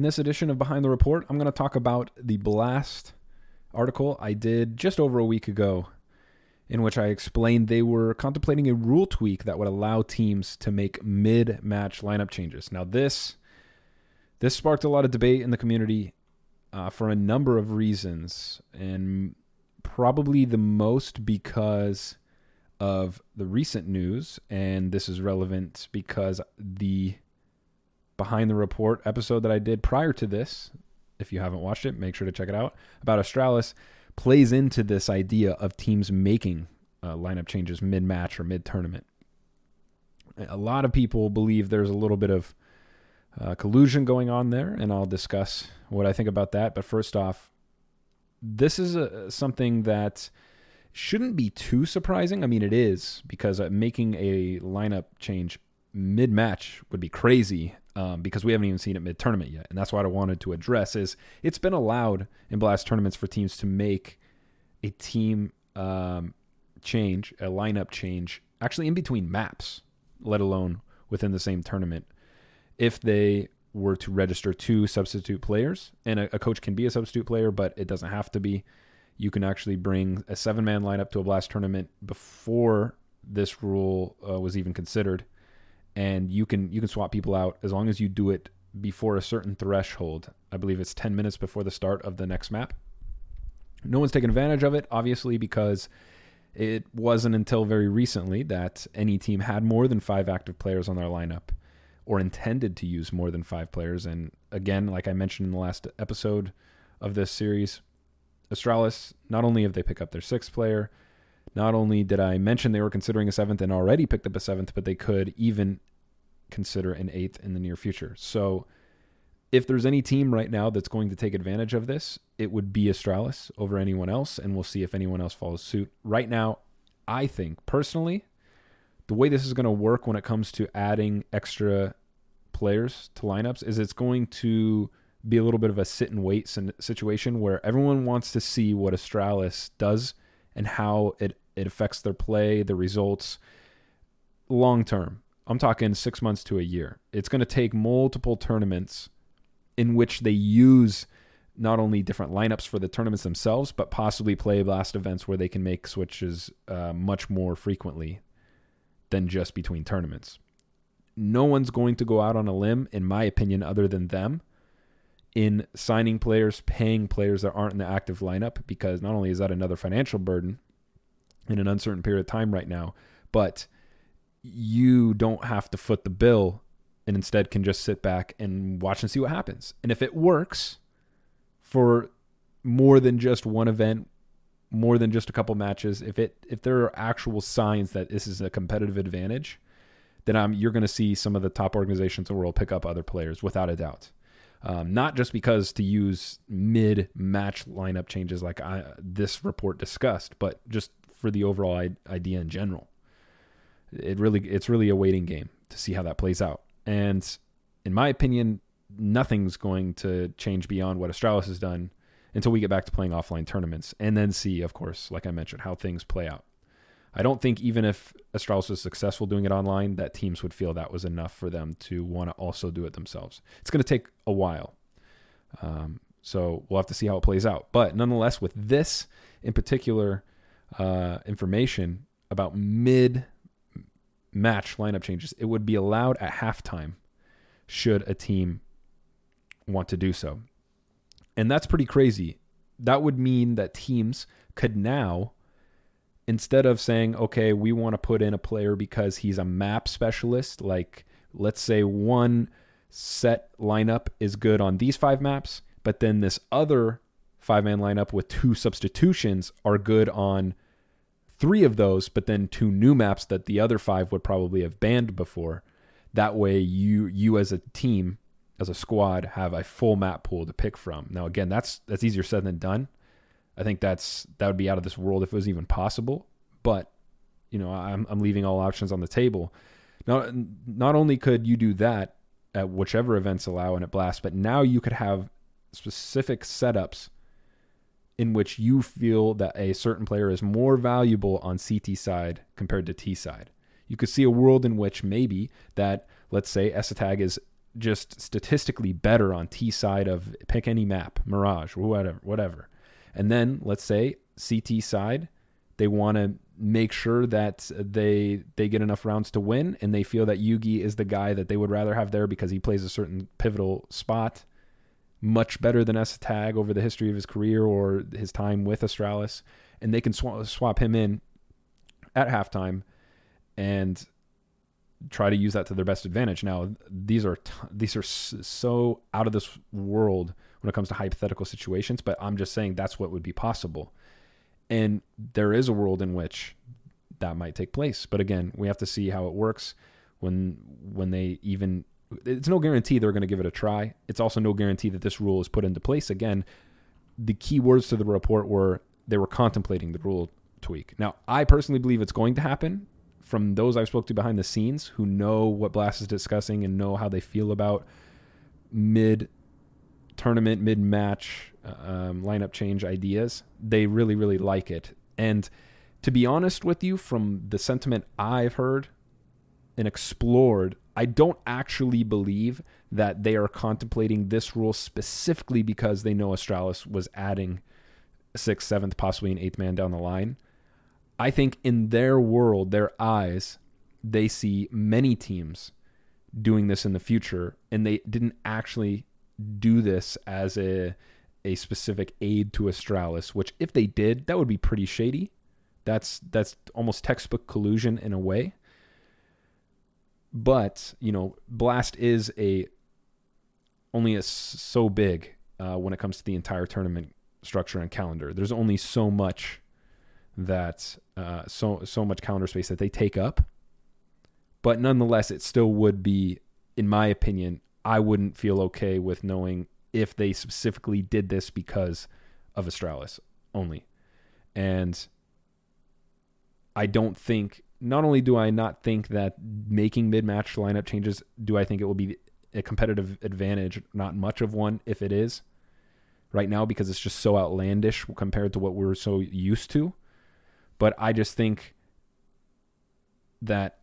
In this edition of Behind the Report, I'm going to talk about the Blast article I did just over a week ago, in which I explained they were contemplating a rule tweak that would allow teams to make mid-match lineup changes. Now, this this sparked a lot of debate in the community uh, for a number of reasons, and probably the most because of the recent news, and this is relevant because the behind the report episode that I did prior to this, if you haven't watched it, make sure to check it out, about Astralis plays into this idea of teams making uh, lineup changes mid match or mid tournament. A lot of people believe there's a little bit of uh, collusion going on there, and I'll discuss what I think about that. But first off, this is a, something that shouldn't be too surprising. I mean, it is because uh, making a lineup change mid match would be crazy um, because we haven't even seen it mid tournament yet, and that's what I wanted to address. Is it's been allowed in blast tournaments for teams to make a team um, change, a lineup change, actually in between maps, let alone within the same tournament, if they were to register two substitute players, and a, a coach can be a substitute player, but it doesn't have to be you can actually bring a seven man lineup to a blast tournament before this rule uh, was even considered and you can you can swap people out as long as you do it before a certain threshold. I believe it's 10 minutes before the start of the next map. No one's taken advantage of it obviously because it wasn't until very recently that any team had more than five active players on their lineup or intended to use more than five players. And again like i mentioned in the last episode of this series Astralis, not only have they picked up their sixth player, not only did I mention they were considering a seventh and already picked up a seventh, but they could even consider an eighth in the near future. So if there's any team right now that's going to take advantage of this, it would be Astralis over anyone else, and we'll see if anyone else follows suit. Right now, I think personally, the way this is going to work when it comes to adding extra players to lineups is it's going to be a little bit of a sit and wait situation where everyone wants to see what Astralis does and how it, it affects their play, the results long term. I'm talking six months to a year. It's going to take multiple tournaments in which they use not only different lineups for the tournaments themselves, but possibly play blast events where they can make switches uh, much more frequently than just between tournaments. No one's going to go out on a limb, in my opinion, other than them in signing players, paying players that aren't in the active lineup, because not only is that another financial burden in an uncertain period of time right now, but you don't have to foot the bill and instead can just sit back and watch and see what happens. And if it works for more than just one event, more than just a couple matches, if it if there are actual signs that this is a competitive advantage, then I'm, you're going to see some of the top organizations in the world pick up other players without a doubt. Um, not just because to use mid match lineup changes like I, this report discussed, but just for the overall idea in general. It really it's really a waiting game to see how that plays out. And in my opinion, nothing's going to change beyond what Astralis has done until we get back to playing offline tournaments and then see, of course, like I mentioned, how things play out. I don't think even if Astralis was successful doing it online, that teams would feel that was enough for them to want to also do it themselves. It's going to take a while. Um, so we'll have to see how it plays out. But nonetheless, with this in particular uh, information about mid match lineup changes, it would be allowed at halftime should a team want to do so. And that's pretty crazy. That would mean that teams could now instead of saying, okay, we want to put in a player because he's a map specialist, like let's say one set lineup is good on these five maps, but then this other five man lineup with two substitutions are good on three of those, but then two new maps that the other five would probably have banned before. That way, you you as a team, as a squad, have a full map pool to pick from. Now, again, that's that's easier said than done. I think that's that would be out of this world if it was even possible. But you know, I'm I'm leaving all options on the table. Not not only could you do that at whichever events allow and at Blast, but now you could have specific setups in which you feel that a certain player is more valuable on CT side compared to T side. You could see a world in which maybe that let's say es3tag is just statistically better on T side of pick any map, Mirage, whatever, whatever. And then let's say CT side, they want to make sure that they they get enough rounds to win, and they feel that Yugi is the guy that they would rather have there because he plays a certain pivotal spot much better than es3tag over the history of his career or his time with Astralis, and they can sw- swap him in at halftime and try to use that to their best advantage. Now, these are t- these are so out of this world when it comes to hypothetical situations, but I'm just saying that's what would be possible. And there is a world in which that might take place. But again, we have to see how it works when when they even it's no guarantee they're going to give it a try. It's also no guarantee that this rule is put into place again. The key words to the report were they were contemplating the rule tweak. Now, I personally believe it's going to happen from those I've spoke to behind the scenes who know what Blast is discussing and know how they feel about mid tournament, mid match um, lineup change ideas. They really, really like it. And to be honest with you, from the sentiment I've heard and explored, I don't actually believe that they are contemplating this rule specifically because they know Astralis was adding sixth, seventh, possibly an eighth man down the line. I think in their world, their eyes, they see many teams doing this in the future, and they didn't actually do this as a a specific aid to Astralis. Which, if they did, that would be pretty shady. That's that's almost textbook collusion in a way. But you know, Blast is a only a, so big uh, when it comes to the entire tournament structure and calendar. There's only so much that uh, so so much calendar space that they take up. But nonetheless, it still would be, in my opinion, I wouldn't feel okay with knowing if they specifically did this because of Astralis only. And I don't think not only do I not think that making mid-match lineup changes, do I think it will be a competitive advantage? Not much of one if it is right now because it's just so outlandish compared to what we're so used to. But I just think that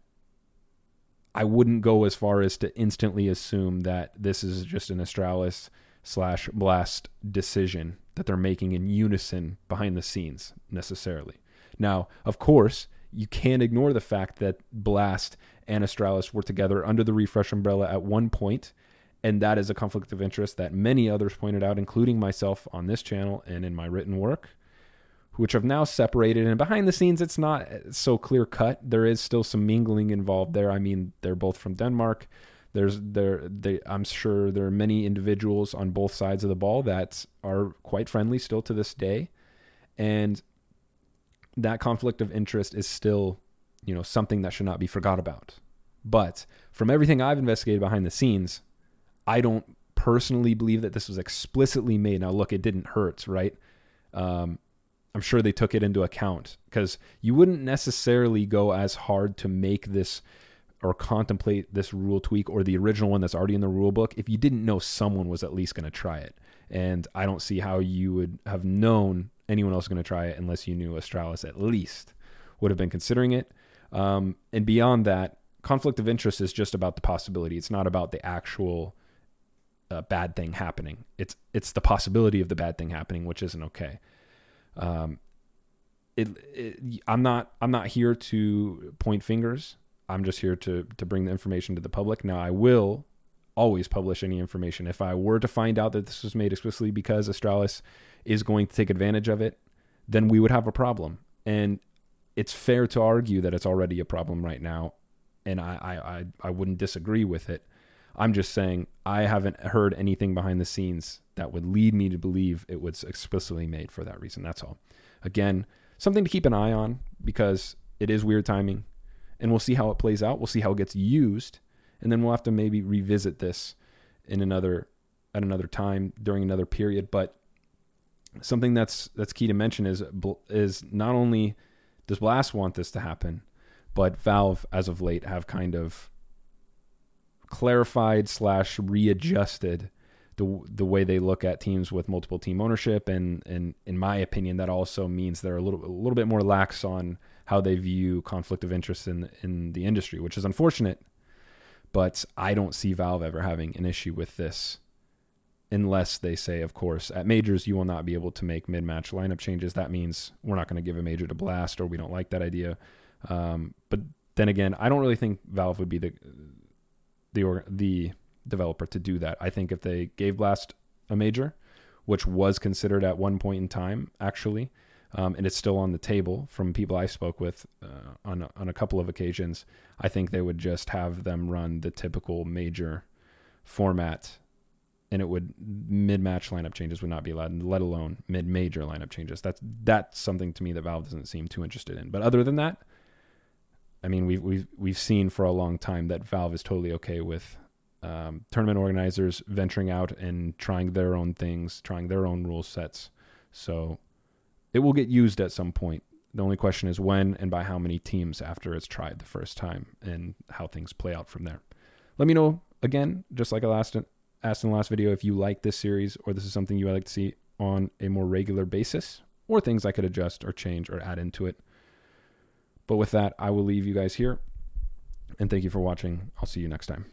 I wouldn't go as far as to instantly assume that this is just an Astralis slash Blast decision that they're making in unison behind the scenes necessarily. Now, of course, you can't ignore the fact that Blast and Astralis were together under the RFRSH umbrella at one point, and that is a conflict of interest that many others pointed out, including myself on this channel and in my written work which have now separated. And behind the scenes, it's not so clear cut. There is still some mingling involved there. I mean, they're both from Denmark. There's there they I'm sure there are many individuals on both sides of the ball that are quite friendly still to this day. And that conflict of interest is still, you know, something that should not be forgot about. But from everything I've investigated behind the scenes, I don't personally believe that this was explicitly made. Now, look, it didn't hurt, right? Um, I'm sure they took it into account because you wouldn't necessarily go as hard to make this or contemplate this rule tweak or the original one that's already in the rule book if you didn't know someone was at least going to try it. And I don't see how you would have known anyone else going to try it unless you knew Astralis at least would have been considering it. Um, and beyond that, conflict of interest is just about the possibility. It's not about the actual uh, bad thing happening. It's it's the possibility of the bad thing happening, which isn't okay. Um, it, it, I'm not I'm not here to point fingers. I'm just here to to bring the information to the public. Now I will always publish any information. If I were to find out that this was made explicitly because Astralis is going to take advantage of it, then we would have a problem. And it's fair to argue that it's already a problem right now, and I I I, I wouldn't disagree with it. I'm just saying I haven't heard anything behind the scenes that would lead me to believe it was explicitly made for that reason. That's all. Again, something to keep an eye on because it is weird timing, and we'll see how it plays out. We'll see how it gets used, and then we'll have to maybe revisit this in another at another time during another period. But something that's that's key to mention is is not only does Blast want this to happen, but Valve as of late have kind of clarified slash readjusted the the way they look at teams with multiple team ownership, and and in my opinion, that also means they're a little a little bit more lax on how they view conflict of interest in in the industry, which is unfortunate. But I don't see Valve ever having an issue with this unless they say, of course, at majors you will not be able to make mid-match lineup changes. That means we're not going to give a major to Blast, or we don't like that idea. Um, but then again, I don't really think Valve would be the the the developer to do that. I think if they gave Blast a major, which was considered at one point in time, actually, um, and it's still on the table from people I spoke with uh, on on a couple of occasions. I think they would just have them run the typical major format and it would mid-match lineup changes would not be allowed, let alone mid-major lineup changes. That's that's something to me that Valve doesn't seem too interested in. But other than that, I mean, we've we've we've seen for a long time that Valve is totally okay with um, tournament organizers venturing out and trying their own things, trying their own rule sets. So it will get used at some point. The only question is when and by how many teams after it's tried the first time and how things play out from there. Let me know again, just like I last asked in the last video, if you like this series or this is something you would like to see on a more regular basis or things I could adjust or change or add into it. But with that, I will leave you guys here and thank you for watching. I'll see you next time.